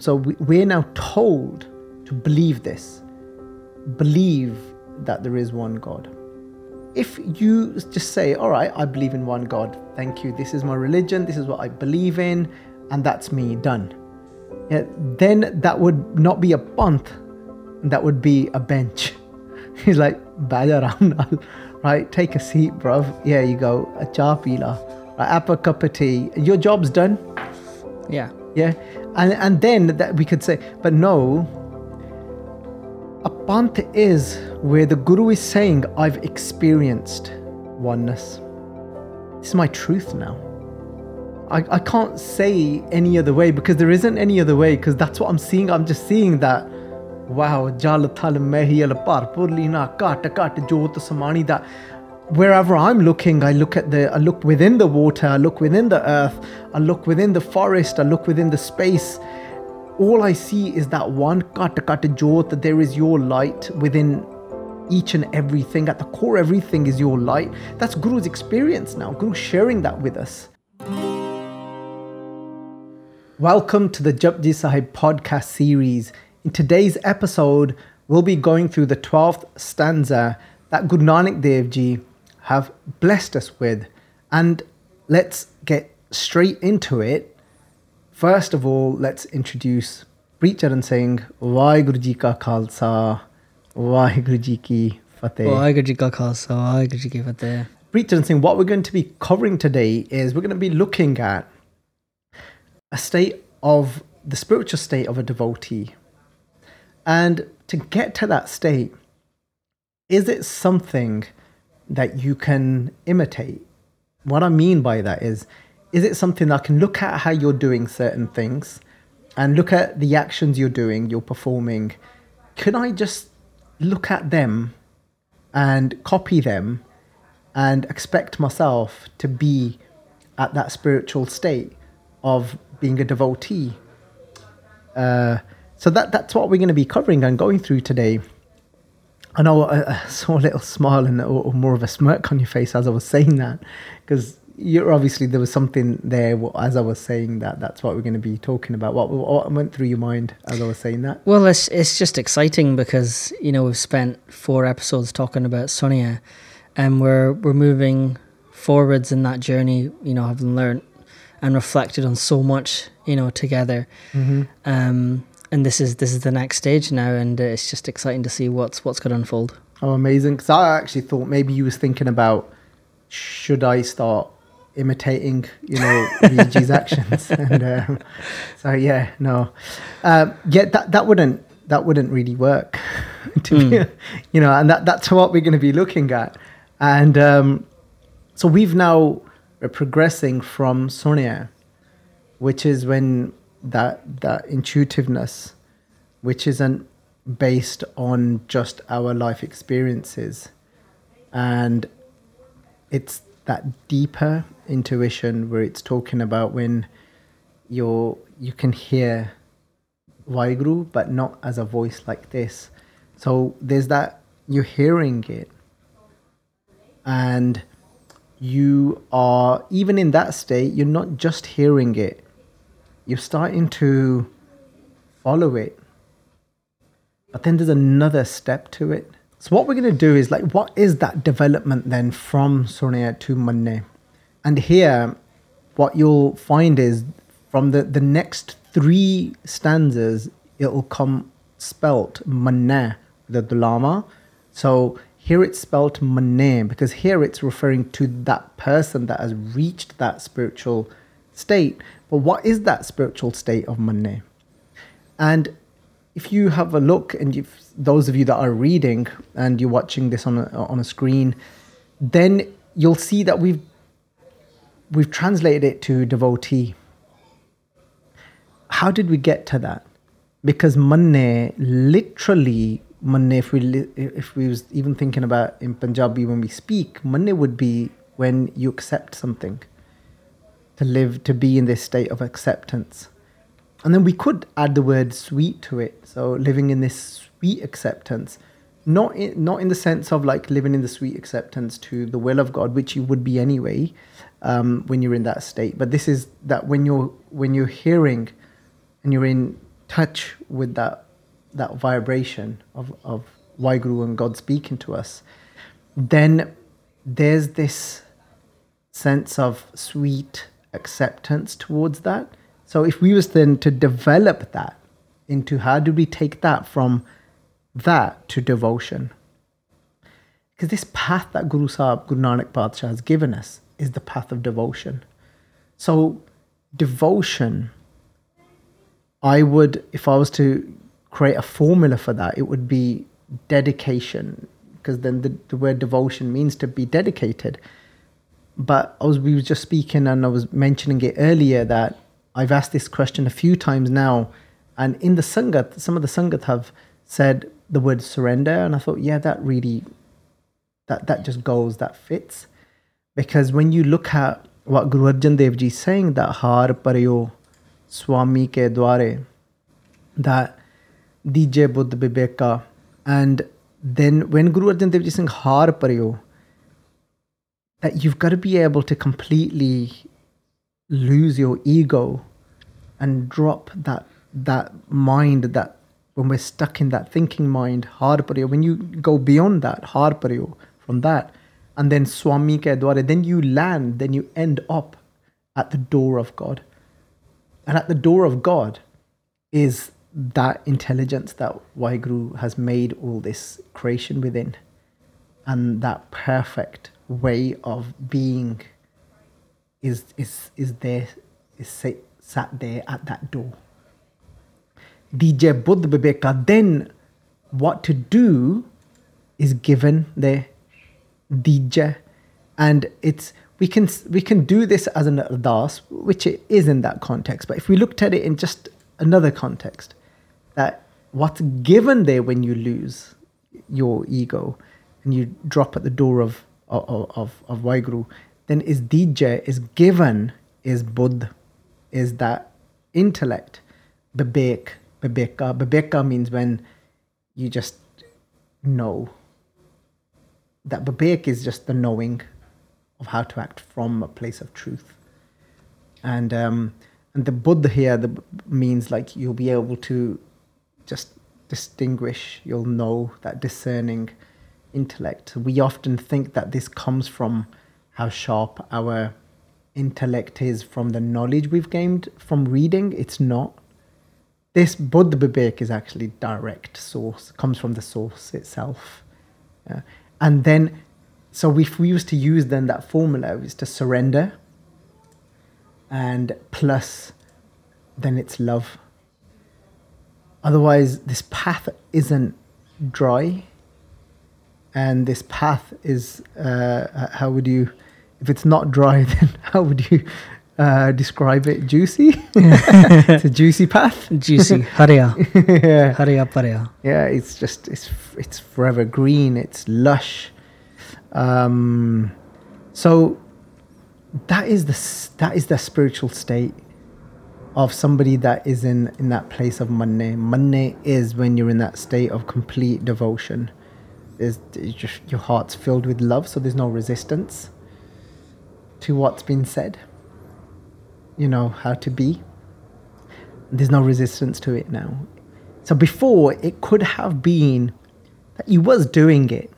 So we, we're now told to believe this, believe that there is one God. If you just say, All right, I believe in one God, thank you, this is my religion, this is what I believe in, and that's me, done. Yeah, then that would not be a panth, that would be a bench. He's like, right? Take a seat, bruv. Yeah, you go, a cha pila, right? A cup of tea. Your job's done. Yeah. Yeah. And and then that we could say, but no. A panth is where the guru is saying, I've experienced oneness. This is my truth now. I, I can't say any other way because there isn't any other way because that's what I'm seeing. I'm just seeing that wow jal thal mehi al parpurli na ghat ghat jot samani that wherever I'm looking, I look at the, I look within the water, I look within the earth, I look within the forest, I look within the space. All I see is that one kata kata that there is your light within each and everything. At the core, everything is your light. That's Guru's experience now. Guru sharing that with us. Welcome to the Japji Sahib podcast series. In today's episode, we'll be going through the 12th stanza that Guru Nanak Dev Ji have blessed us with. And let's get straight into it. First of all, let's introduce Preacharan Singh, Vaheguru Ji Ka Khalsa, Vaheguru Ji Ki Fateh. Vaheguru Ji Ka Khalsa, Vaheguru Ji Ki Fateh. Preacharan Singh, what we're going to be covering today is we're going to be looking at a state of the spiritual state of a devotee. And to get to that state, is it something that you can imitate? What I mean by that is, is it something that I can look at how you're doing certain things and look at the actions you're doing, you're performing? Can I just look at them and copy them and expect myself to be at that spiritual state of being a devotee? Uh, so that that's what we're going to be covering and going through today. I know I, I saw a little smile and or, or more of a smirk on your face as I was saying that, because you're obviously there was something there as I was saying that. That's what we're going to be talking about. What, what went through your mind as I was saying that? well it's it's just exciting because you know we've spent four episodes talking about Suniai and we're we're moving forwards in that journey you know having learned and reflected on so much you know together um and this is this is the next stage now and uh, it's just exciting to see what's what's going to unfold. Oh, amazing! Because I actually thought maybe you was thinking about should I start imitating, you know, Viji's actions, and um, so yeah, no, um, yeah, that that wouldn't that wouldn't really work, to be, you know, and that that's what we're going to be looking at, and um, so we've now we're progressing from Suniai, which is when that that intuitiveness, which isn't based on just our life experiences, and it's that deeper intuition where it's talking about when you're you can hear Vaheguru, but not as a voice like this. So there's that you're hearing it, and you are even in that state. You're not just hearing it; you're starting to follow it. But then there's another step to it. So what we're going to do is like, what is that development then from Surya to Manne? And here, what you'll find is from the, the next three stanzas, it'll come spelt Manne, the Dulama. So here it's spelt Manne because here it's referring to that person that has reached that spiritual state. But what is that spiritual state of Manne? And if you have a look, and if those of you that are reading and you're watching this on a, on a screen, then you'll see that we've we've translated it to devotee. How did we get to that? Because manne, literally manne, if we if we was even thinking about in Punjabi when we speak, manne would be when you accept something. To live, to be in this state of acceptance. And then we could add the word sweet to it. So living in this sweet acceptance, not in, not in the sense of like living in the sweet acceptance to the will of God, which you would be anyway um, when you're in that state. But this is that when you're when you're hearing and you're in touch with that that vibration of of Waheguru and God speaking to us, then there's this sense of sweet acceptance towards that. So if we was then to develop that into how do we take that from that to devotion? Because this path that Guru Sahib, Guru Nanak Padshah has given us is the path of devotion. So devotion, I would, if I was to create a formula for that, it would be dedication, because then the, the word devotion means to be dedicated. But I was we were just speaking and I was mentioning it earlier that I've asked this question a few times now, and in the Sangat, some of the Sangat have said the word surrender, and I thought, yeah, that really that that just goes, that fits. Because when you look at what Guru Arjan Dev Ji is saying, that har paryo swami ke dware, that deejai Buddha Bibeka, and then when Guru Arjan Dev Ji is saying har paryo, you've got to be able to completely lose your ego and drop that that mind that when we're stuck in that thinking mind har paryo when you go beyond that har paryo from that and then swami ke dware then you land then you end up at the door of god. And at the door of god is that intelligence that Waheguru has made all this creation within and that perfect way of being is is is there is sa- sat there at that door. deejai Buddha Bibeka then what to do is given there deejai and it's we can we can do this as an ardas which it is in that context. But if we looked at it in just another context that what's given there when you lose your ego and you drop at the door of of of, Waheguru, then is deejai is given is Buddha, is that intellect, bebek, bebeka. Bebeka means when you just know. That bebek is just the knowing of how to act from a place of truth. And um, and the Buddha here the, means like you'll be able to just distinguish, you'll know that discerning intellect. We often think that this comes from how sharp our intellect is from the knowledge we've gained from reading. It's not. This Buddha Bibek is actually direct source, comes from the source itself. Yeah. And then, so if we used to use then that formula, is to surrender and plus then it's love. Otherwise, this path isn't dry and this path is uh, how would you if it's not dry then how would you uh, describe it juicy it's a juicy path Juicy. Hariya. yeah. Hariya Pariya. yeah it's just it's it's forever green it's lush um, so that is the that is the spiritual state of somebody that is in in that place of manne manne is when you're in that state of complete devotion is just your heart's filled with love so there's no resistance to what's been said. You know how to be. There's no resistance to it now. So before it could have been that you was doing it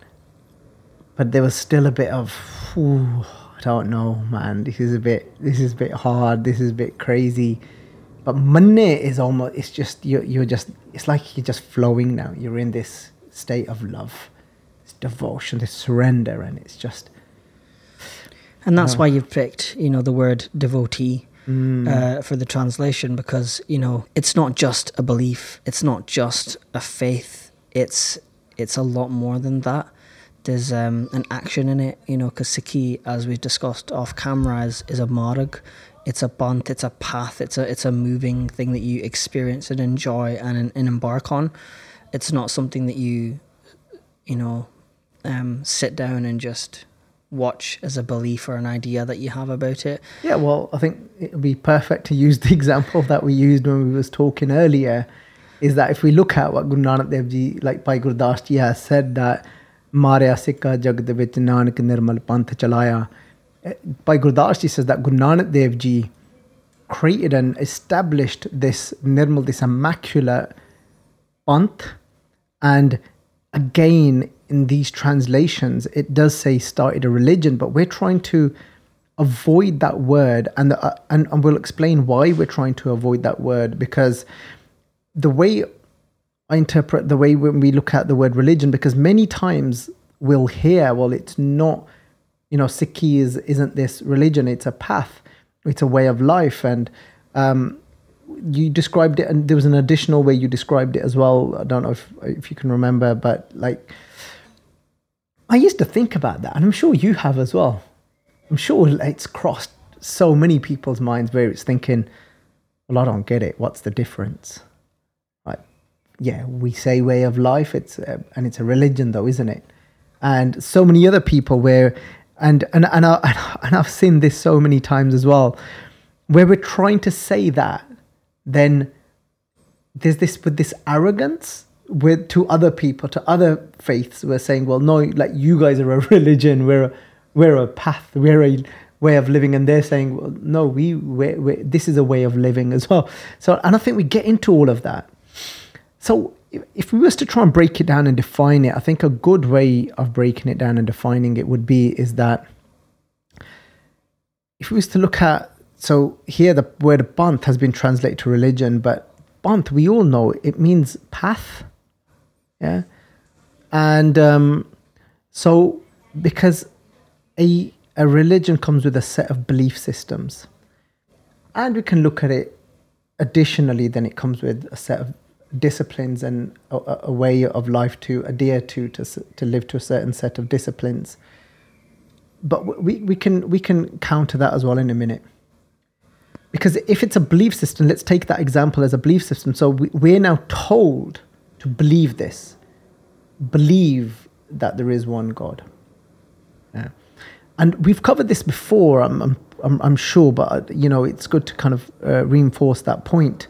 but there was still a bit of "Ooh, i don't know man. This is a bit this is a bit hard. This is a bit crazy. But money is almost it's just you're, you're just it's like you're just flowing now. You're in this state of love devotion this surrender and it's just And that's Yeah. why you've picked, you know, the word devotee mm, uh, for the translation because you know it's not just a belief, it's not just a faith. It's it's a lot more than that. There's um, an action in it, you know, because Sikhi, as we've discussed off camera, is, is a marg. It's a panth. It's a path. It's a it's a moving thing that you experience and enjoy and, and embark on. It's not something that you, you know, um, sit down and just watch as a belief or an idea that you have about it. Yeah, well, I think it would be perfect to use the example that we used when we was talking earlier, is that if we look at what Guru Nanak Dev Ji, like Bhai Gurdas Ji has said that Marya Sikha Jagad Vich Nanak Nirmal Panth Chalaya. Eh, Bhai Gurdas Ji says that Guru Nanak Dev Ji created and established this Nirmal, this immaculate Panth and again in these translations, it does say started a religion, but we're trying to avoid that word, and uh, and, and we'll explain why we're trying to avoid that word because the way I interpret the way when we look at the word religion, because many times we'll hear, well, it's not, you know, Sikhi is isn't this religion; it's a path, it's a way of life, and um, you described it, and there was an additional way you described it as well. I don't know if if you can remember, but like. I used to think about that, and I'm sure you have as well. I'm sure it's crossed so many people's minds where it's thinking, well, I don't get it. What's the difference? Like, yeah, we say way of life. It's a, and it's a religion, though, isn't it? And so many other people where, and and and, I, and I've seen this so many times as well, where we're trying to say that, then there's this with this arrogance with to other people, to other faiths. We're saying, well, no, like you guys are a religion. We're a, we're a path, we're a way of living, and they're saying, well, no, we we're, we're, this is a way of living as well. So, and I think we get into all of that. So, if we was to try and break it down and define it, I think a good way of breaking it down and defining it would be is that if we was to look at so here the word panth has been translated to religion, but panth we all know it means path, yeah, and um, so because a, a religion comes with a set of belief systems. And we can look at it additionally, then it comes with a set of disciplines and a, a way of life to adhere to, to, to live to a certain set of disciplines. But we, we, can, we can counter that as well in a minute. Because if it's a belief system, let's take that example as a belief system. So we, we're now told to believe this, believe that there is one God. Yeah and we've covered this before, I'm, I'm, I'm sure, but you know, it's good to kind of uh, reinforce that point.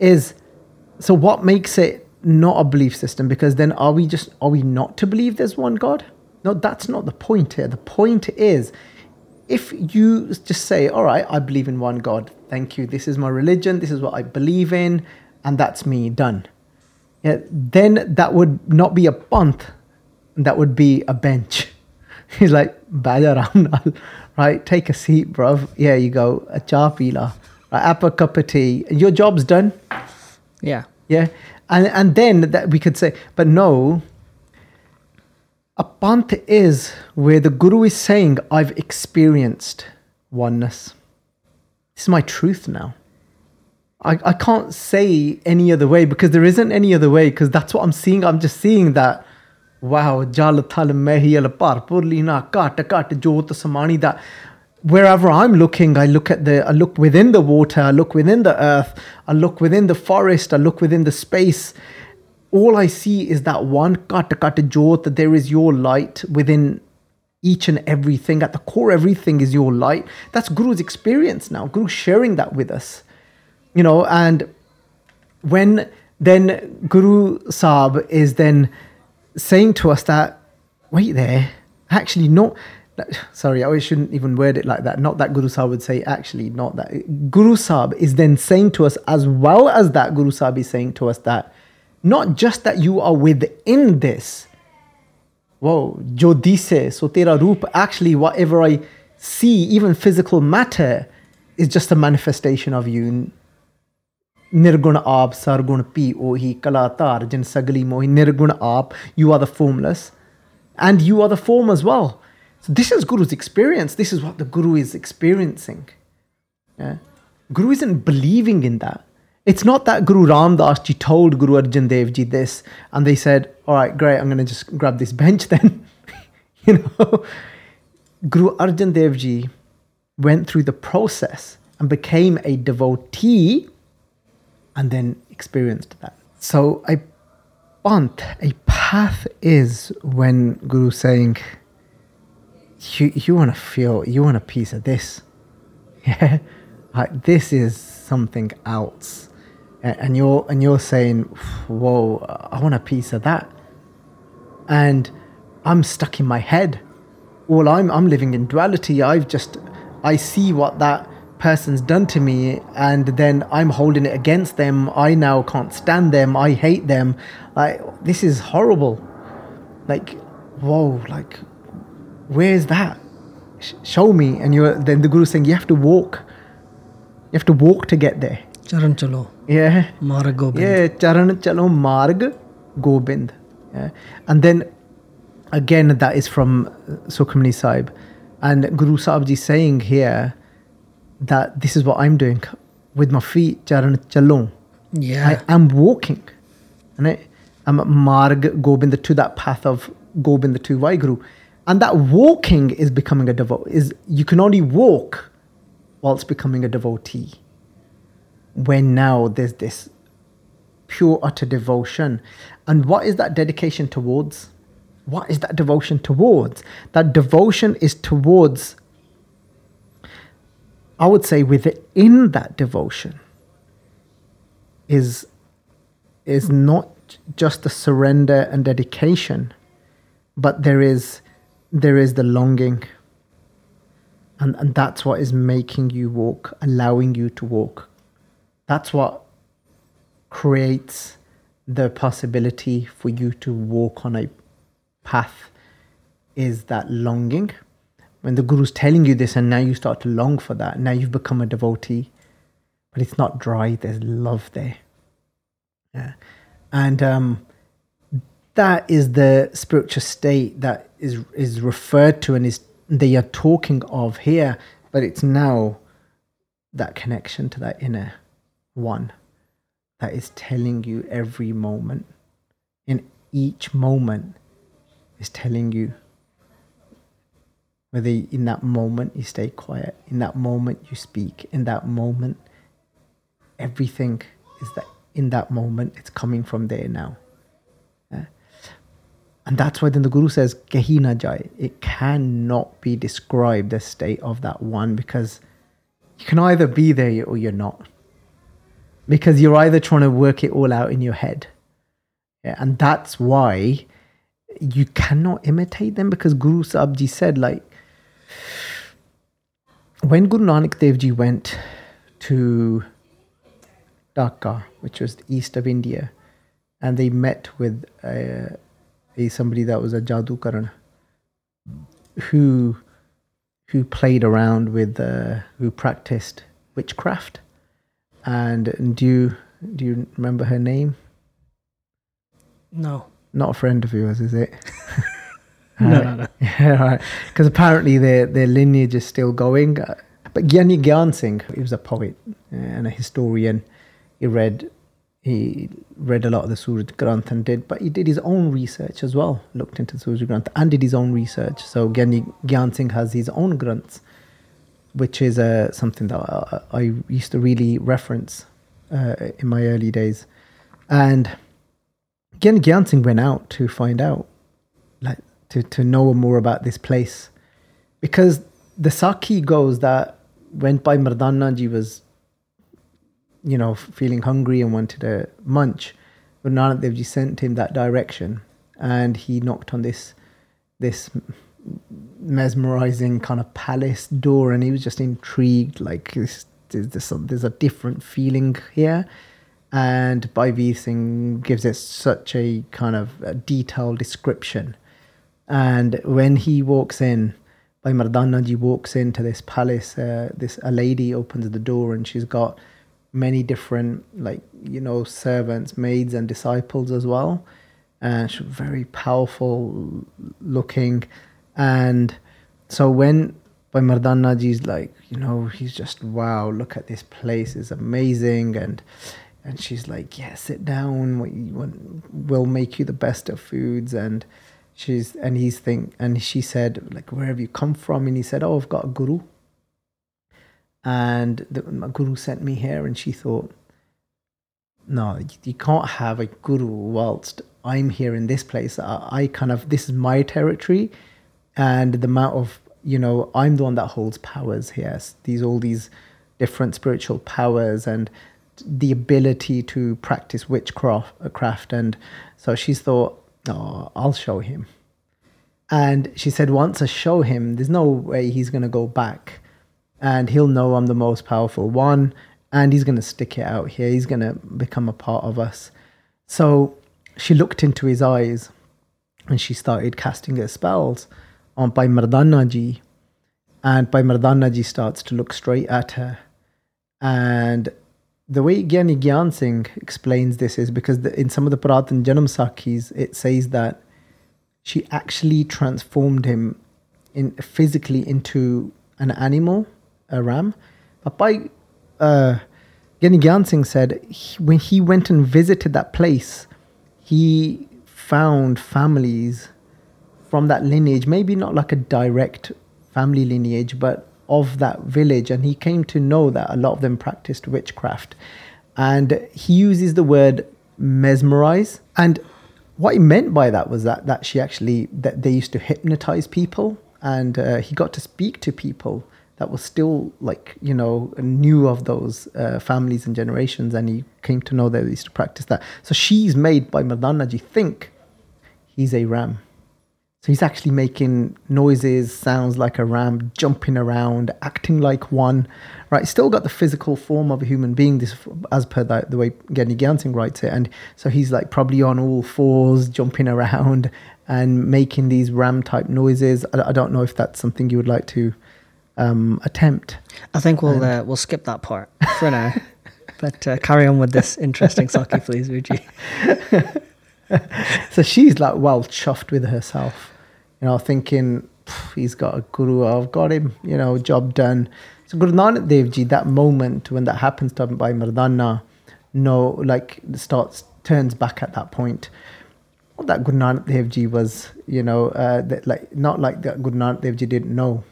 Is so what makes it not a belief system? Because then are we just are we not to believe there's one God? No, that's not the point here. The point is, if you just say, "All right, I believe in one God. Thank you. This is my religion. This is what I believe in, and that's me done." Yeah, then that would not be a panth. That would be a bench. He's like, around, right? Take a seat, bruv. Yeah, you go. A cha pila. Right, up a cup of tea. Your job's done. Yeah. Yeah. And and then that we could say, but no. A panth is where the guru is saying, I've experienced oneness. This is my truth now. I, I can't say any other way because there isn't any other way because that's what I'm seeing. I'm just seeing that wow samani that wherever I'm looking, I look at the, I look within the water, I look within the earth, I look within the forest, I look within the space. All I see is that one kata kata jot, that there is your light within each and everything. At the core, everything is your light. That's Guru's experience now. Guru sharing that with us. You know, and when then Guru Saab is then saying to us that, wait there, actually not, sorry, I shouldn't even word it like that. Not that Guru Sahib would say, actually, not that. Guru Sahib is then saying to us, as well as that, Guru Sahib is saying to us that, not just that you are within this. Whoa, jo dise, so tera roop, actually, whatever I see, even physical matter, is just a manifestation of you. Nirgun Aap Sargun Pi Ohi Kalatar Jin Sagli Mohi Nirgun Aap. You are the formless. And you are the form as well. So this is Guru's experience. This is what the Guru is experiencing. Guru isn't believing in that. It's not that Guru Ram Das Ji told Guru Arjan Dev Ji this and they said, all right, great, I'm going to just grab this bench then. you know, Guru Arjan Dev Ji went through the process and became a devotee and then experienced that. So a panth, a path is when Guru saying, you, you want to feel, you want a piece of this. Yeah. Like this is something else. And you're, and you're saying, whoa, I want a piece of that. And I'm stuck in my head. Well, I'm, I'm living in duality. I've just, I see what that person's done to me and then I'm holding it against them. I now can't stand them. I hate them. Like, this is horrible. Like, whoa, like, where's that? Sh- show me. And you're, then the Guru's saying, you have to walk. You have to walk to get there. Charan chalo, Yeah. marg Gobind. Yeah, charan chalo marg gobind. Yeah. And then again, that is from Sukhmani Sahib. And Guru Sahib ji saying here that this is what I'm doing with my feet. Yeah. I am walking. And I, I'm marg gobind to that path of gobind to Vaheguru. And that walking is becoming a devotee. Is you can only walk whilst becoming a devotee when now there's this pure utter devotion. And what is that dedication towards? What is that devotion towards? That devotion is towards, I would say, within that devotion is is not just the surrender and dedication, but there is there is the longing. And, and that's what is making you walk, allowing you to walk. That's what creates the possibility for you to walk on a path is that longing. When the Guru's telling you this and now you start to long for that, now you've become a devotee. But it's not dry, there's love there. Yeah. And um, that is the spiritual state that is is referred to and is they are talking of here, but it's now that connection to that inner one that is telling you every moment. In each moment is telling you whether in that moment you stay quiet, in that moment you speak, in that moment everything is that in that moment it's coming from there now. Yeah. And that's why then the Guru says, Kahi na jai. It cannot be described the state of that one because you can either be there or you're not. Because you're either trying to work it all out in your head. Yeah, and that's why you cannot imitate them because Guru Sahib Ji said, like, when Guru Nanak Dev Ji went to Dhaka, which was the east of India, and they met with a, a somebody that was a Jadukaran who who played around with uh, who practiced witchcraft. And do you do you remember her name? No. Not a friend of yours, is it? No, no, no. Yeah, right. Because apparently their their lineage is still going. Uh, But Gyani Gyan Singh, he was a poet and a historian. He read he read a lot of the Suraj Granth and did, but he did his own research as well. Looked into the Suraj Granth and did his own research. So Gyani Gyan Singh has his own Granths, which is uh, something that I, I used to really reference uh, in my early days. And Gyani Gyan Singh went out to find out, to, to know more about this place. Because the Sakhi goes that went Bhai Mardana ji was, you know, feeling hungry and wanted to munch, Guru Nanak Dev Ji sent him that direction, and he knocked on this this mesmerizing kind of palace door, and he was just intrigued. Like there's, there's, a different feeling here, and Bhai Singh gives it such a kind of a detailed description. And when he walks in, Bhai Mardana ji walks into this palace. Uh, this a lady opens the door, and she's got many different, like you know, servants, maids, and disciples as well. And she's very powerful looking, and so when Bhai Mardana ji's like, you know, he's just wow, look at this place, it's amazing, and and she's like, yeah, sit down, we- we'll make you the best of foods, and she's and he's think and she said like where have you come from? And he said oh i've got a guru. And the, my guru sent me here and she thought no you, you can't have a guru whilst i'm here in this place. I, I kind of this is my territory and the amount of you know i'm the one that holds powers here. These all these different spiritual powers and the ability to practice witchcraft craft and so she's thought oh i'll show him and she said once i show him there's no way he's going to go back and he'll know I'm the most powerful one, and he's going to stick it out here. He's going to become a part of us. So she looked into his eyes and she started casting her spells on Bhai Mardana ji. And Bhai Mardana ji starts to look straight at her. And the way Gyani Gyan Singh explains this is because the, in some of the Puratan Janam Sakhis, it says that she actually transformed him in physically into an animal, a ram. But by uh, Gyani Gyan Singh said he, when he went and visited that place, he found families from that lineage, maybe not like a direct family lineage, but of that village. And he came to know that a lot of them practiced witchcraft. And he uses the word mesmerize. And what he meant by that was that, that she actually, that they used to hypnotize people. And uh, he got to speak to people that was still like you know knew of those uh, families and generations and he came to know that they used to practice that so she's made Bhai Mardanaji think he's a ram so he's actually making noises sounds like a ram jumping around acting like one right still got the physical form of a human being this as per the, the way Gyani Gyan Singh writes it and so he's like probably on all fours jumping around and making these ram type noises I, I don't know if that's something you would like to um, attempt. I think we'll uh, we'll skip that part for now. but uh, carry on with this interesting Sakhi, please, would you? so she's like well chuffed with herself, you know, thinking he's got a guru, I've got him, you know, job done. So Guru Nanak Dev Ji, that moment when that happens to him Bhai Mardana, no, like starts turns back at that point. Well, that Guru Nanak Dev Ji was, you know, uh, that like not like that Guru Nanak Dev Ji didn't know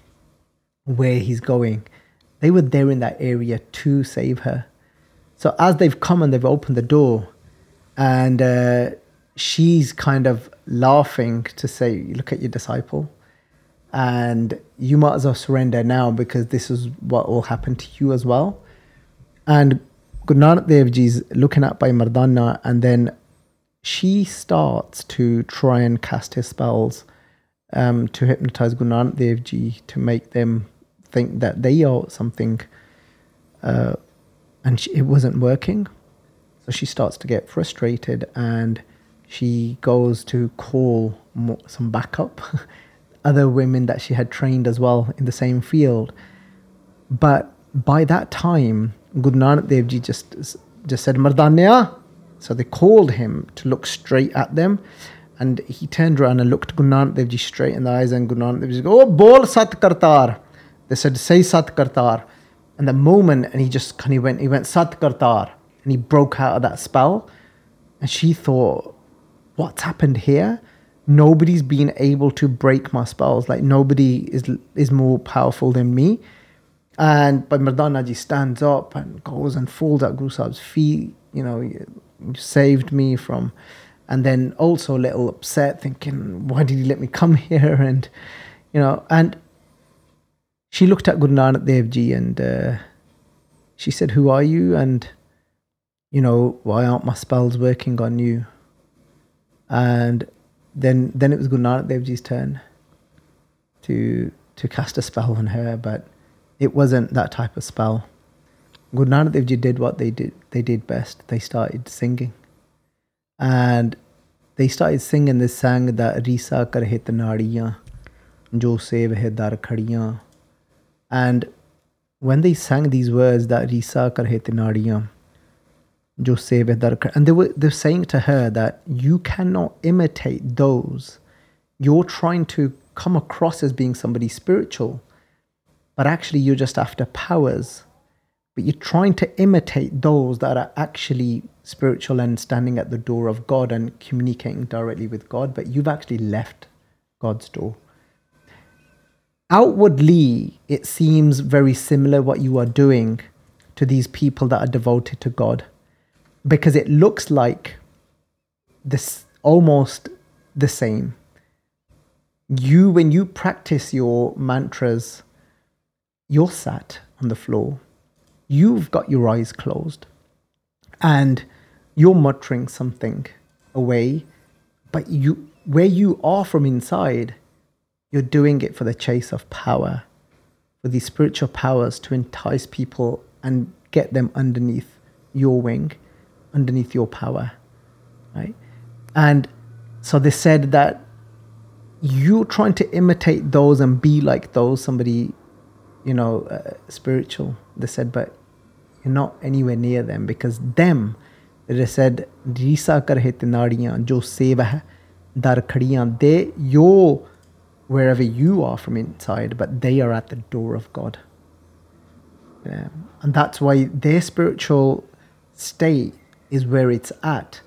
where he's going. They were there in that area to save her. So as they've come and they've opened the door, and uh, she's kind of laughing to say, "Look at your disciple." and you might as well surrender now because this is what will happen to you as well. And Guru Nanak Dev Ji's looking at Bhai Mardana, and then she starts to try and cast his spells um, to hypnotize Guru Nanak Dev Ji to make them think that they are something, uh, and she, it wasn't working. So she starts to get frustrated, and she goes to call some backup, other women that she had trained as well in the same field. But by that time, Guru Nanak Dev Ji just just said Mardanya. So they called him to look straight at them. And he turned around and looked Guru Nanak Dev Ji straight in the eyes and Guru Nanak Dev Ji said, Oh, bol sat kartar. They said, say Sat Kartar. And the moment, and he just kind of went, he went Sat Kartar. And he broke out of that spell. And she thought, what's happened here? Nobody's been able to break my spells. Like nobody is is more powerful than me. And but Mardana ji stands up and goes and falls at Guru Sahib's feet. You know, you saved me from. And then also a little upset, thinking, why did he let me come here? And you know, and she looked at Guru Nanak Dev Ji and uh, she said, Who are you? And, you know, why aren't my spells working on you? And then then it was Guru Nanak Dev Ji's turn to to cast a spell on her, but it wasn't that type of spell. Guru Nanak Dev Ji did what they did they did best. They started singing. And they started singing this song that Risa Karhit Nadiyan Jo Sev Hai Dar Khadiyan and when they sang these words, that Risa karhe jo seve dar and they were they're saying to her that you cannot imitate those. You're trying to come across as being somebody spiritual, but actually you're just after powers. But you're trying to imitate those that are actually spiritual and standing at the door of God and communicating directly with God, but you've actually left God's door outwardly it seems very similar what you are doing to these people that are devoted to God because it looks like this almost the same. You when you practice your mantras you're sat on the floor. You've got your eyes closed. And you're muttering something away but you where you are from inside you're doing it for the chase of power, for these spiritual powers to entice people and get them underneath your wing, underneath your power, right? And so they said that you're trying to imitate those and be like those, somebody, you know, uh, spiritual. They said, but you're not anywhere near them because them, they said, Risa karhe tinadiyan, jo seva dar khadiyan, they, you're wherever you are from inside, but they are at the door of God. Yeah. And that's why their spiritual state is where it's at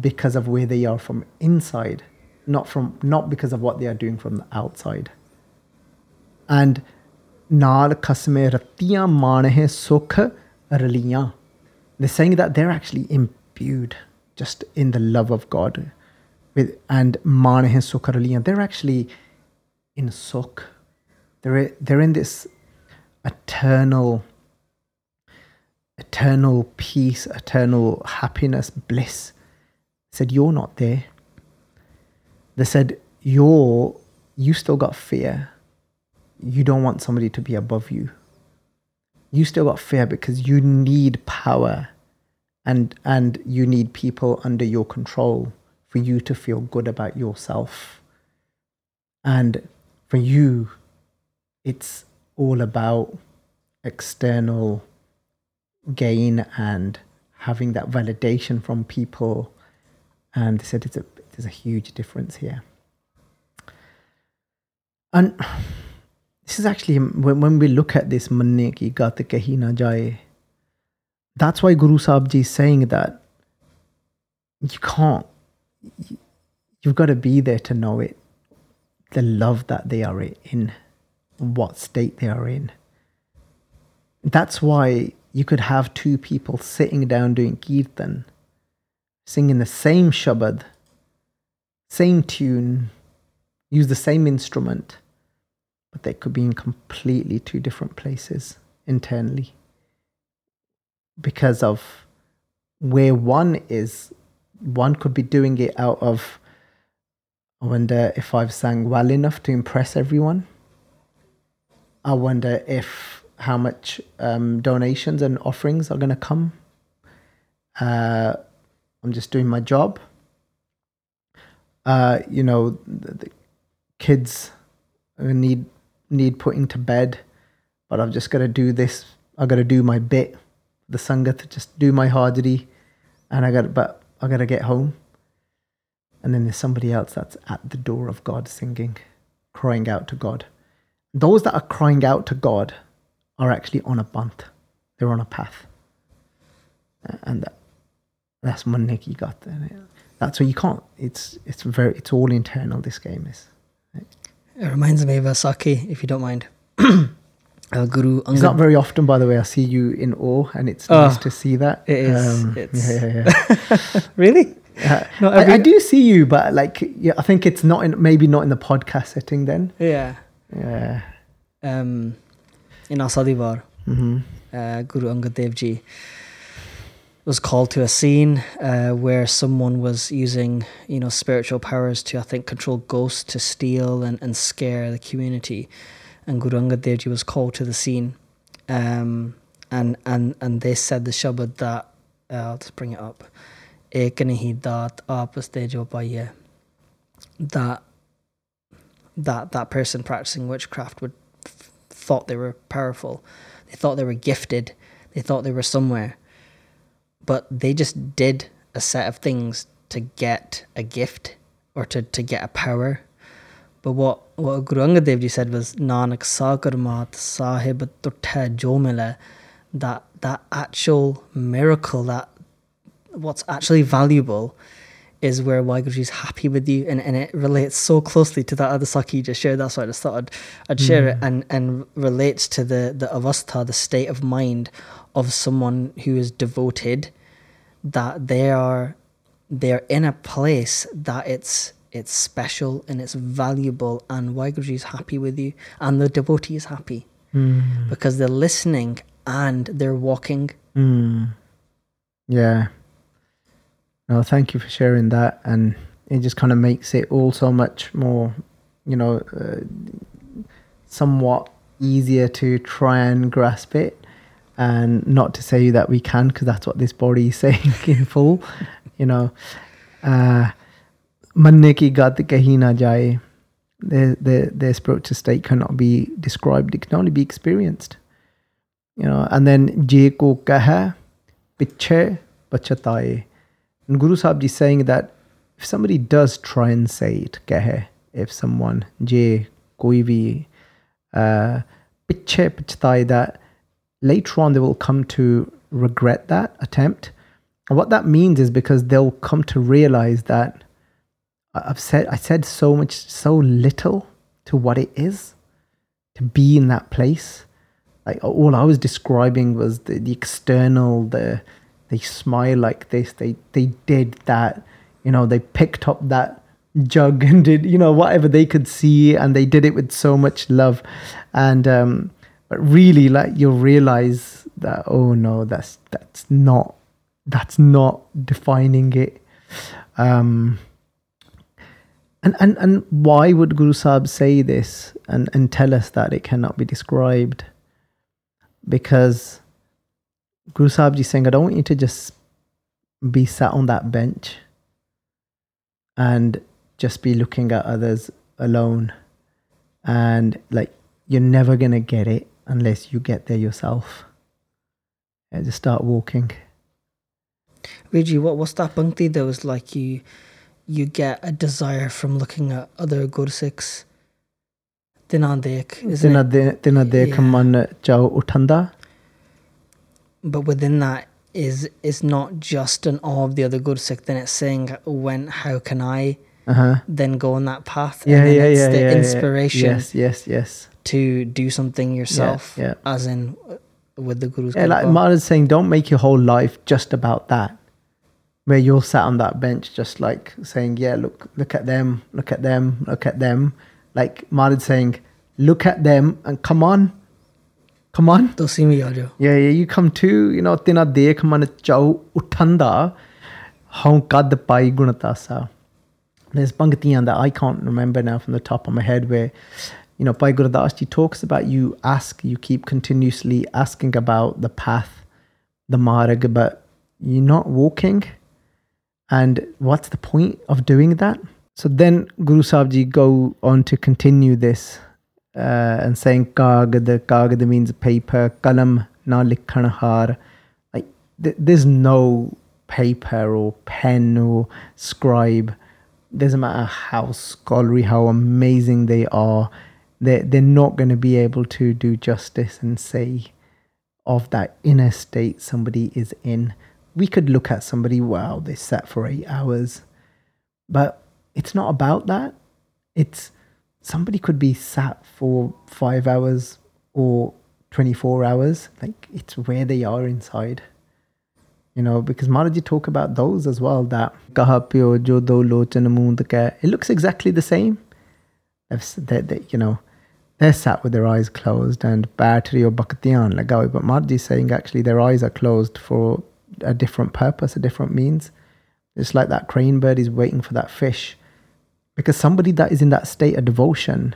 because of where they are from inside, not from not because of what they are doing from the outside. And ਨਾਲ ਖਸਮੇ ਰਤੀਆਂ ਮਾਣਹਿ ਸੁਖ ਰਲੀਆਂ they're saying that they're actually imbued just in the love of God with and ਮਾਣਹਿ ਸੁਖ ਰਲੀਆਂ they're actually in sukh they're they're in this eternal eternal peace eternal happiness bliss said, You're not there. They said, You're, you still got fear. You don't want somebody to be above you. You still got fear because you need power and, and you need people under your control for you to feel good about yourself. And for you, it's all about external gain and having that validation from people and they said it's a, there's a huge difference here. And this is actually, when, when we look at this, manne ki gat kahi na jaye, that's why Guru Sahib Ji is saying that you can't, you've got to be there to know it, the love that they are in, what state they are in. That's why you could have two people sitting down doing kirtan singing the same shabad, same tune, use the same instrument, but they could be in completely two different places internally because of where one is. One could be doing it out of, I wonder if I've sang well enough to impress everyone. I wonder if how much um, donations and offerings are going to come. Uh, I'm just doing my job. Uh, you know, the, the kids need need putting to bed, but I've just got to do this. I got to do my bit. The sangha to just do my hardity, and I got but I got to get home. And then there's somebody else that's at the door of God singing, crying out to God. Those that are crying out to God are actually on a panth. They're on a path. And that, that's manne ki gat there. That's why you can't. It's it's very it's all internal. This game is. It reminds me of a sakhi, if you don't mind. uh, Guru Angad. It's not very often, by the way. I see you in awe, and it's Oh, nice to see that. it is. Um, It's- yeah, yeah, yeah. really? Uh, Not I, I do see you, but like, yeah, I think it's not in maybe not in the podcast setting. Then, Yeah. yeah. Um, in Asa Di Var, hmm uh, Guru Angad Dev Ji was called to a scene uh, where someone was using, you know, spiritual powers to, I think, control ghosts to steal and, and scare the community. And Guru Angad Dev Ji was called to the scene. Um, and, and, and they said the Shabad that, uh, I'll just bring it up. Ek nahi dat aapas te jo. That that that person practicing witchcraft would thought they were powerful. They thought they were gifted. They thought they were somewhere. But they just did a set of things to get a gift or to, to get a power. But what, what Guru Angad Dev said was Nanak Sagar Mat Sahib Turtha Jo Mile," that that actual miracle, that what's actually valuable is where is happy with you and, and it relates so closely to that other sakhi you just shared. That's why I just thought I'd, I'd share it and, and relates to the, the avastha, the state of mind of someone who is devoted, that they are they're in a place that it's it's special and it's valuable and is happy with you and the devotee is happy Mm. because they're listening and they're walking. Mm. Yeah. No, thank you for sharing that, and it just kind of makes it all so much more, you know, uh, somewhat easier to try and grasp it. And not to say that we can, because that's what this body is saying in full. You know, uh, manne ki gat kahi na jaye. The, the, the spiritual state cannot be described, it can only be experienced. You know, and then je ko kaha, piche bachataye. And Guru Sahib ji saying that if somebody does try and say it, kahe, if someone, je koi bhi, uh, piche pachataye, that later on they will come to regret that attempt. And what that means is because they'll come to realize that I've said I said so much so little to what it is to be in that place. Like all I was describing was the, the external, the they smile like this, they they did that, you know, they picked up that jug and did, you know, whatever they could see and they did it with so much love. And um but really like you'll realize that oh no, that's that's not that's not defining it. Um and, and and why would Guru Sahib say this and, and tell us that it cannot be described? Because Guru Sahib is saying, I don't want you to just be sat on that bench and just be looking at others alone. And like, you're never going to get it unless you get there yourself. Yeah, just start walking. Reggie, what was that punkti that was like you you get a desire from looking at other gursikhs? Dina dekh, isn't Tina it? de- tina dekh Yeah. man chao uthanda. But within that is is not just an awe of the other gursikh, then it's saying when how can I Uh-huh. then go on that path? Yeah, and then yeah, it's yeah, the yeah, inspiration Yes, yes, yes. to do something yourself. yeah. As in uh, with the Guru's Yeah, like. Mara's saying, don't make your whole life just about that. Where you're sat on that bench, just like saying, "Yeah, look, look at them, look at them, look at them." Like Mara's saying, "Look at them and come on, come on." ਤੁਸੀਂ ਵੀ ਆ ਜਾਓ Yeah, yeah, you come too. You know, tina dekh man chau uthanda, how kad pai gunatasa. There's bhangtiyan that I can't remember now from the top of my head where, you know, Pai Gurudas ji talks about you ask, you keep continuously asking about the path, the marg, but you're not walking. And what's the point of doing that? So then Guru Sahib ji go on to continue this uh, and saying kagad, kagad means paper, kalam na likhan har. Like th- there's no paper or pen or scribe. Doesn't matter how scholarly, how amazing they are, they're, they're not going to be able to do justice and say of that inner state somebody is in. We could look at somebody, wow, they sat for eight hours. But it's not about that. It's somebody could be sat for five hours or 24 hours. Like it's where they are inside. You know, because Maharaji talk about those as well. That jo do moond. It looks exactly the same. They, you know, they're sat with their eyes closed and battery or bhaktiyan lagawe. But Maharaji is saying actually their eyes are closed for a different purpose, a different means. It's like that crane bird is waiting for that fish. Because somebody that is in that state of devotion,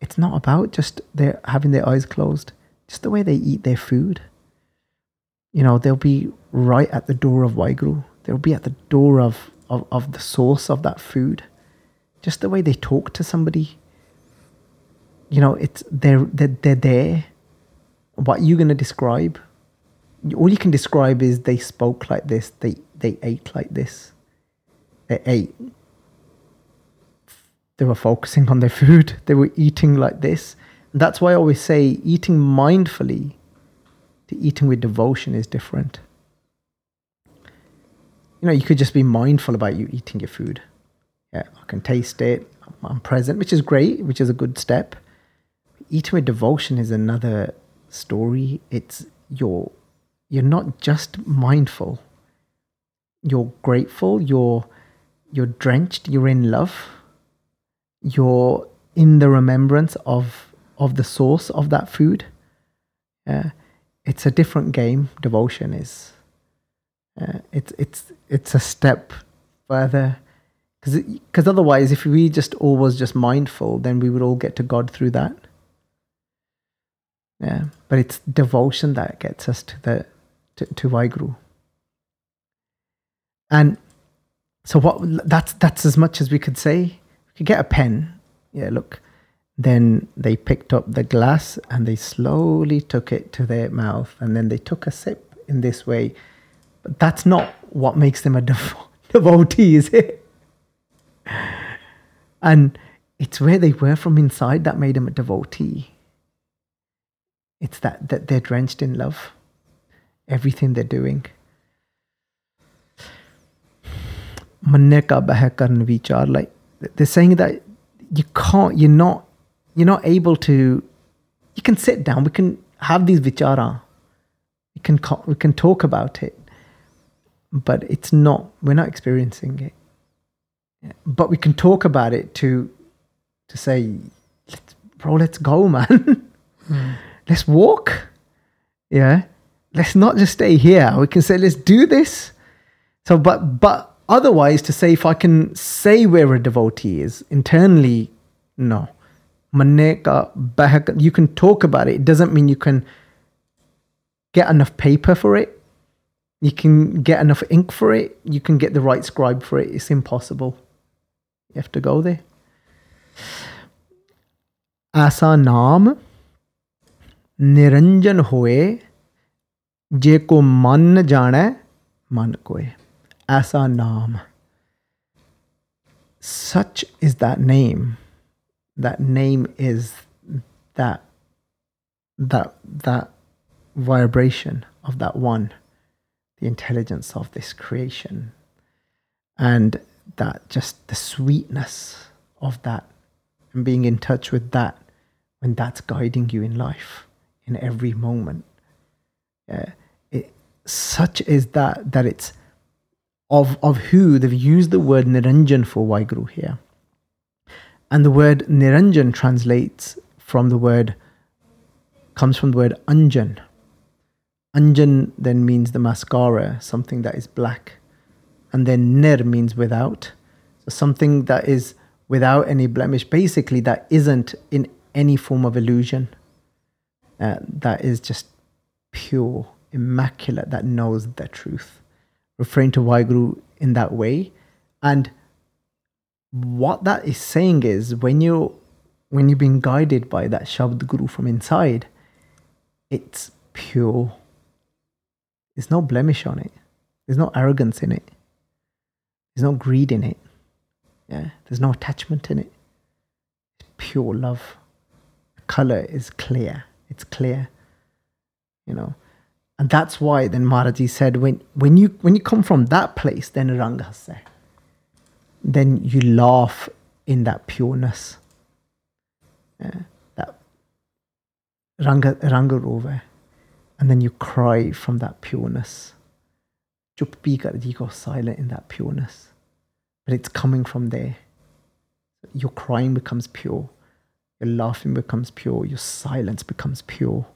it's not about just their having their eyes closed, just the way they eat their food. You know, they'll be right at the door of Waheguru. They'll be at the door of, of, of the source of that food. Just the way they talk to somebody. You know, it's they're they're, they're there. What you're gonna describe? All you can describe is they spoke like this, they they ate like this. They ate they were focusing on their food they were eating like this. And that's why i always say eating mindfully to eating with devotion is different. You know you could just be mindful about you eating your food. Yeah i can taste it i'm present which is great which is a good step. Eating with devotion is another story. It's you're you're not just mindful. You're grateful you're you're drenched you're in love you're in the remembrance of of the source of that food. It's a different game. Devotion is uh, it's it's it's a step further. Because because otherwise if we just all was just mindful then we would all get to god through that. Yeah, but it's devotion that gets us to the to, to Vaheguru. And so what that's that's as much as we could say. Could get a pen. Yeah, look. Then they picked up the glass and they slowly took it to their mouth and then they took a sip in this way. But that's not what makes them a dev- devotee, is it? And it's where they were from inside that made them a devotee. It's that, that they're drenched in love, everything they're doing. Manne ka beh karan vichar, like they're saying that you can't, you're not, you're not able to. You can sit down. We can have these vichara. We can we can talk about it, but it's not. We're not experiencing it. Yeah. But we can talk about it to to say, let's, bro, let's go, man. Let's walk. Yeah. Let's not just stay here. We can say, let's do this. So, but but otherwise, to say if I can say where a devotee is internally, no. Manne ka beh- You can talk about it. It doesn't mean you can get enough paper for it. You can get enough ink for it. You can get the right scribe for it. It's impossible. You have to go there. ऐसा नाम निरंजन होए जे को मन जाने मन कोय Asanam. Such is that name. That name is that that that vibration of that one, the intelligence of this creation, and that just the sweetness of that, and being in touch with that when that's guiding you in life in every moment. Yeah, it, such is that that it's of of who they've used the word niranjan for Vaheguru here. And the word niranjan translates from the word comes from the word anjan. Anjan then means the mascara something that is black. And then nir means without. So something that is without any blemish basically that isn't in any form of illusion. Uh, that is just pure immaculate that knows the truth referring to Vaheguru in that way. And what that is saying is when you when you're being guided by that Shabd Guru from inside it's pure. There's no blemish on it. There's no arrogance in it. There's no greed in it. Yeah? There's no attachment in it. It's pure love. The color is clear. It's clear. You know and that's why then Maharaji said when when you when you come from that place then rang hasse then you laugh in that pureness. Yeah, that ranga ranga rove and then you cry from that pureness. Chup pi kar ji go silent in that pureness. But it's coming from there. Your crying becomes pure. Your laughing becomes pure. Your silence becomes pure.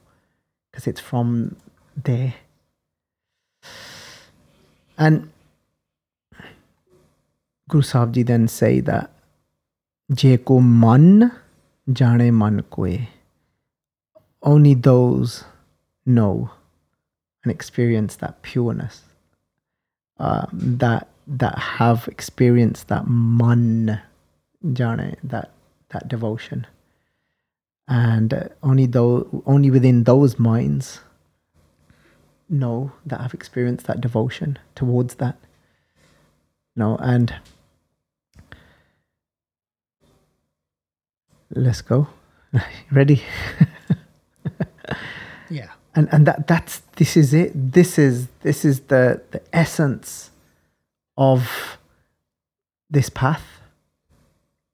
Because it's from there and Guru Sahib Ji then say that Je ko man jane man koe. Only those know and experience that pureness. Um, that that have experienced that man jane, that that devotion. And uh, only though only within those minds know that I've experienced that devotion towards that. No, and let's go. Ready? Yeah. and and that that's this is it. This is this is the the essence of this path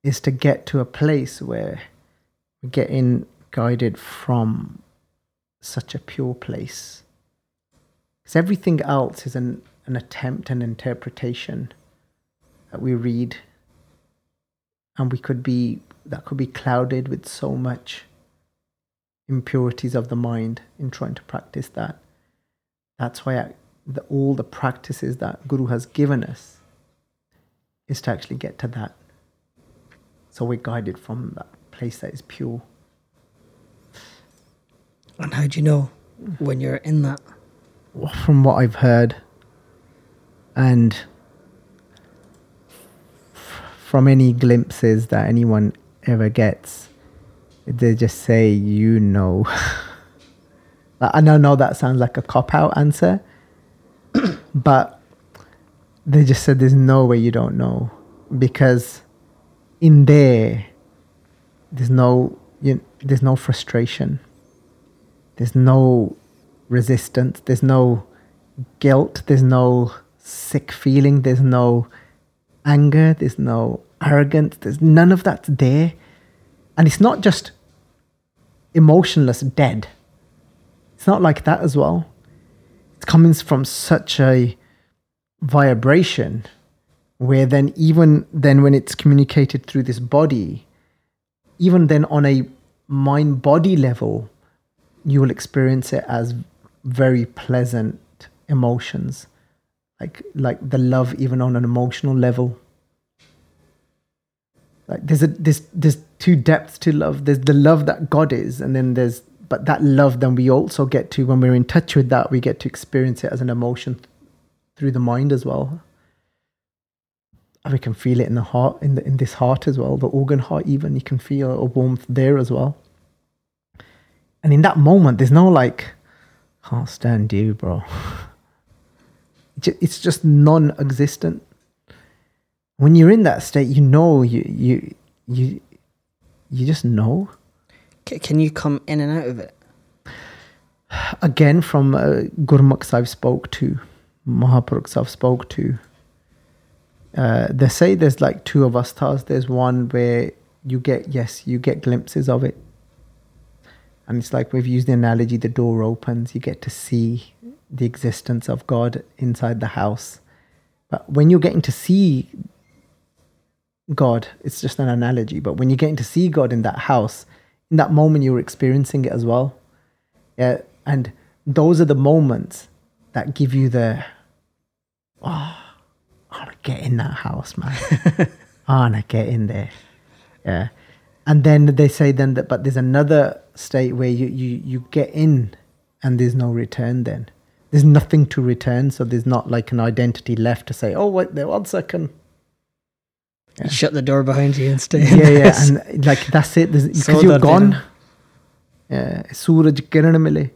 is to get to a place where we're getting guided from such a pure place. Because everything else is an, an attempt, an interpretation that we read. And we could be, that could be clouded with so much impurities of the mind in trying to practice that. That's why I, the, all the practices that Guru has given us is to actually get to that. So we're guided from that place that is pure. And how do you know when you're in that? From what I've heard, and from any glimpses that anyone ever gets, they just say, you know. I know, know that sounds like a cop out answer, but they just said there's no way you don't know because in there, there's no you, there's no frustration, there's no resistance, there's no guilt, there's no sick feeling, there's no anger, there's no arrogance, there's none of that's there. And it's not just emotionless dead. It's not like that as well. It's coming from such a vibration where then even then when it's communicated through this body, even then on a mind body level, you will experience it as very pleasant emotions. Like like the love even on an emotional level. Like there's a there's there's two depths to love. There's the love that god is and then there's but that love then we also get to when we're in touch with that we get to experience it as an emotion through the mind as well. And we can feel it in the heart in the in this heart as well the organ heart even. You can feel a warmth there as well. And in that moment there's no like can't stand you bro it's just non-existent when you're in that state, you know, you you you you just know. Can you come in and out of it? Again, from uh, Gurmukhs I've spoke to, Mahapurukhs I've spoke to, uh, they say there's like two avasthas. There's one where you get yes, you get glimpses of it, and it's like we've used the analogy: the door opens, you get to see the existence of God inside the house. But when you're getting to see God. It's just an analogy. But when you're getting to see God in that house, in that moment, you're experiencing it as well. Yeah. And those are the moments that give you the, oh, I want to get in that house, man. I want to get in there. Yeah. And then they say then that, but there's another state where you, you, you get in and there's no return then. There's nothing to return, so there's not like an identity left to say, oh, wait there, one second. Yeah. Shut the door behind you and stay. Yeah, yeah, and like that's it. Because you're gone. Dinner. Yeah, suraj kiran mile,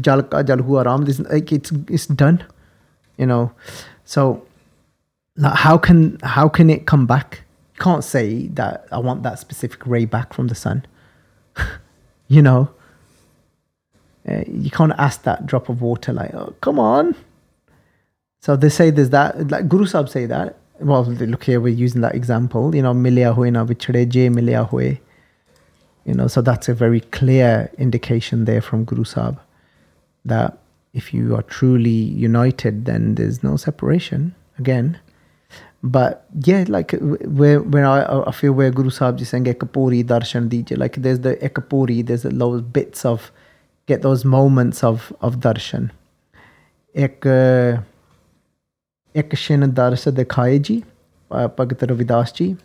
jal ka jal hua ram. This like it's it's done, you know. So how can how can it come back? You can't say that I want that specific ray back from the sun. you know uh, you can't ask that drop of water like oh come on so they say there's that like guru sahib say that well, look here, we're using that example, you know, milya hue na je. You know, so that's a very clear indication there from Guru Sahib that if you are truly united, then there's no separation again but yeah like where when I, I feel where Guru Sahib is saying ekapuri darshan dije. Like there's the ekapuri there's those bits of get those moments of of darshan. Ek uh, ek shin dars dikhaye ji Bhagat Ravidas ji.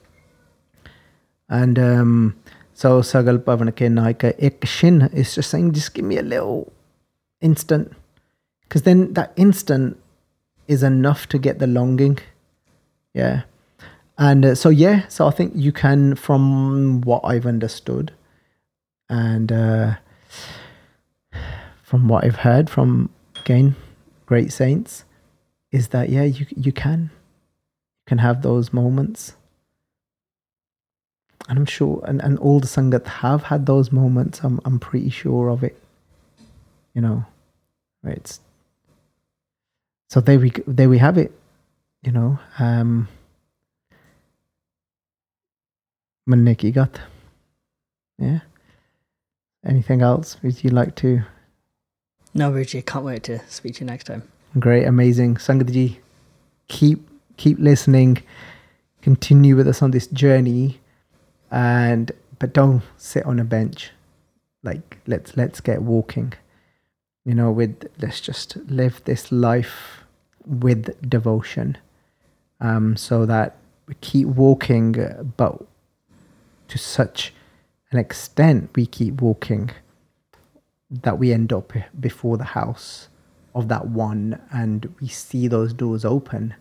And um, so Sagal Pavan ke Naika ek shin is just saying just give me a little instant. Because then that instant is enough to get the longing yeah. And uh, so yeah so i think you can from what i've understood and uh, from what i've heard from again great saints is that yeah you you can. You can have those moments. And i'm sure and, and all the sangat have had those moments i'm i'm pretty sure of it. You know right so there we there we have it know um manne ki gat yeah anything else would you like to no Richie can't wait to speak to you next time Great, amazing. Sangatji, keep keep listening. Continue with us on this journey, and but don't sit on a bench. Like let's let's get walking. You know, with let's just live this life with devotion, um, so that we keep walking, but to such an extent we keep walking that we end up before the house of that one and we see those doors open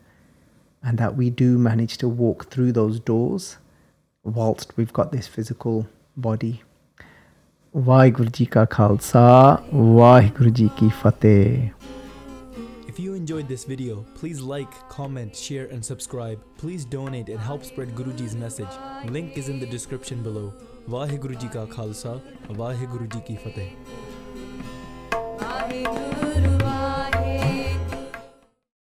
and that we do manage to walk through those doors whilst we've got this physical body. Waheguru ji ਕਾ ਖਾਲਸਾ ਵਾਹਿਗੁਰੂ ਜੀ ਕੀ ਫਤਿਹ if you enjoyed this video, please like, comment, share and subscribe. Please donate and help spread Guruji's message. Link is in the description below. Vaheguru ka Khalsa, Vaheguru ki Fateh.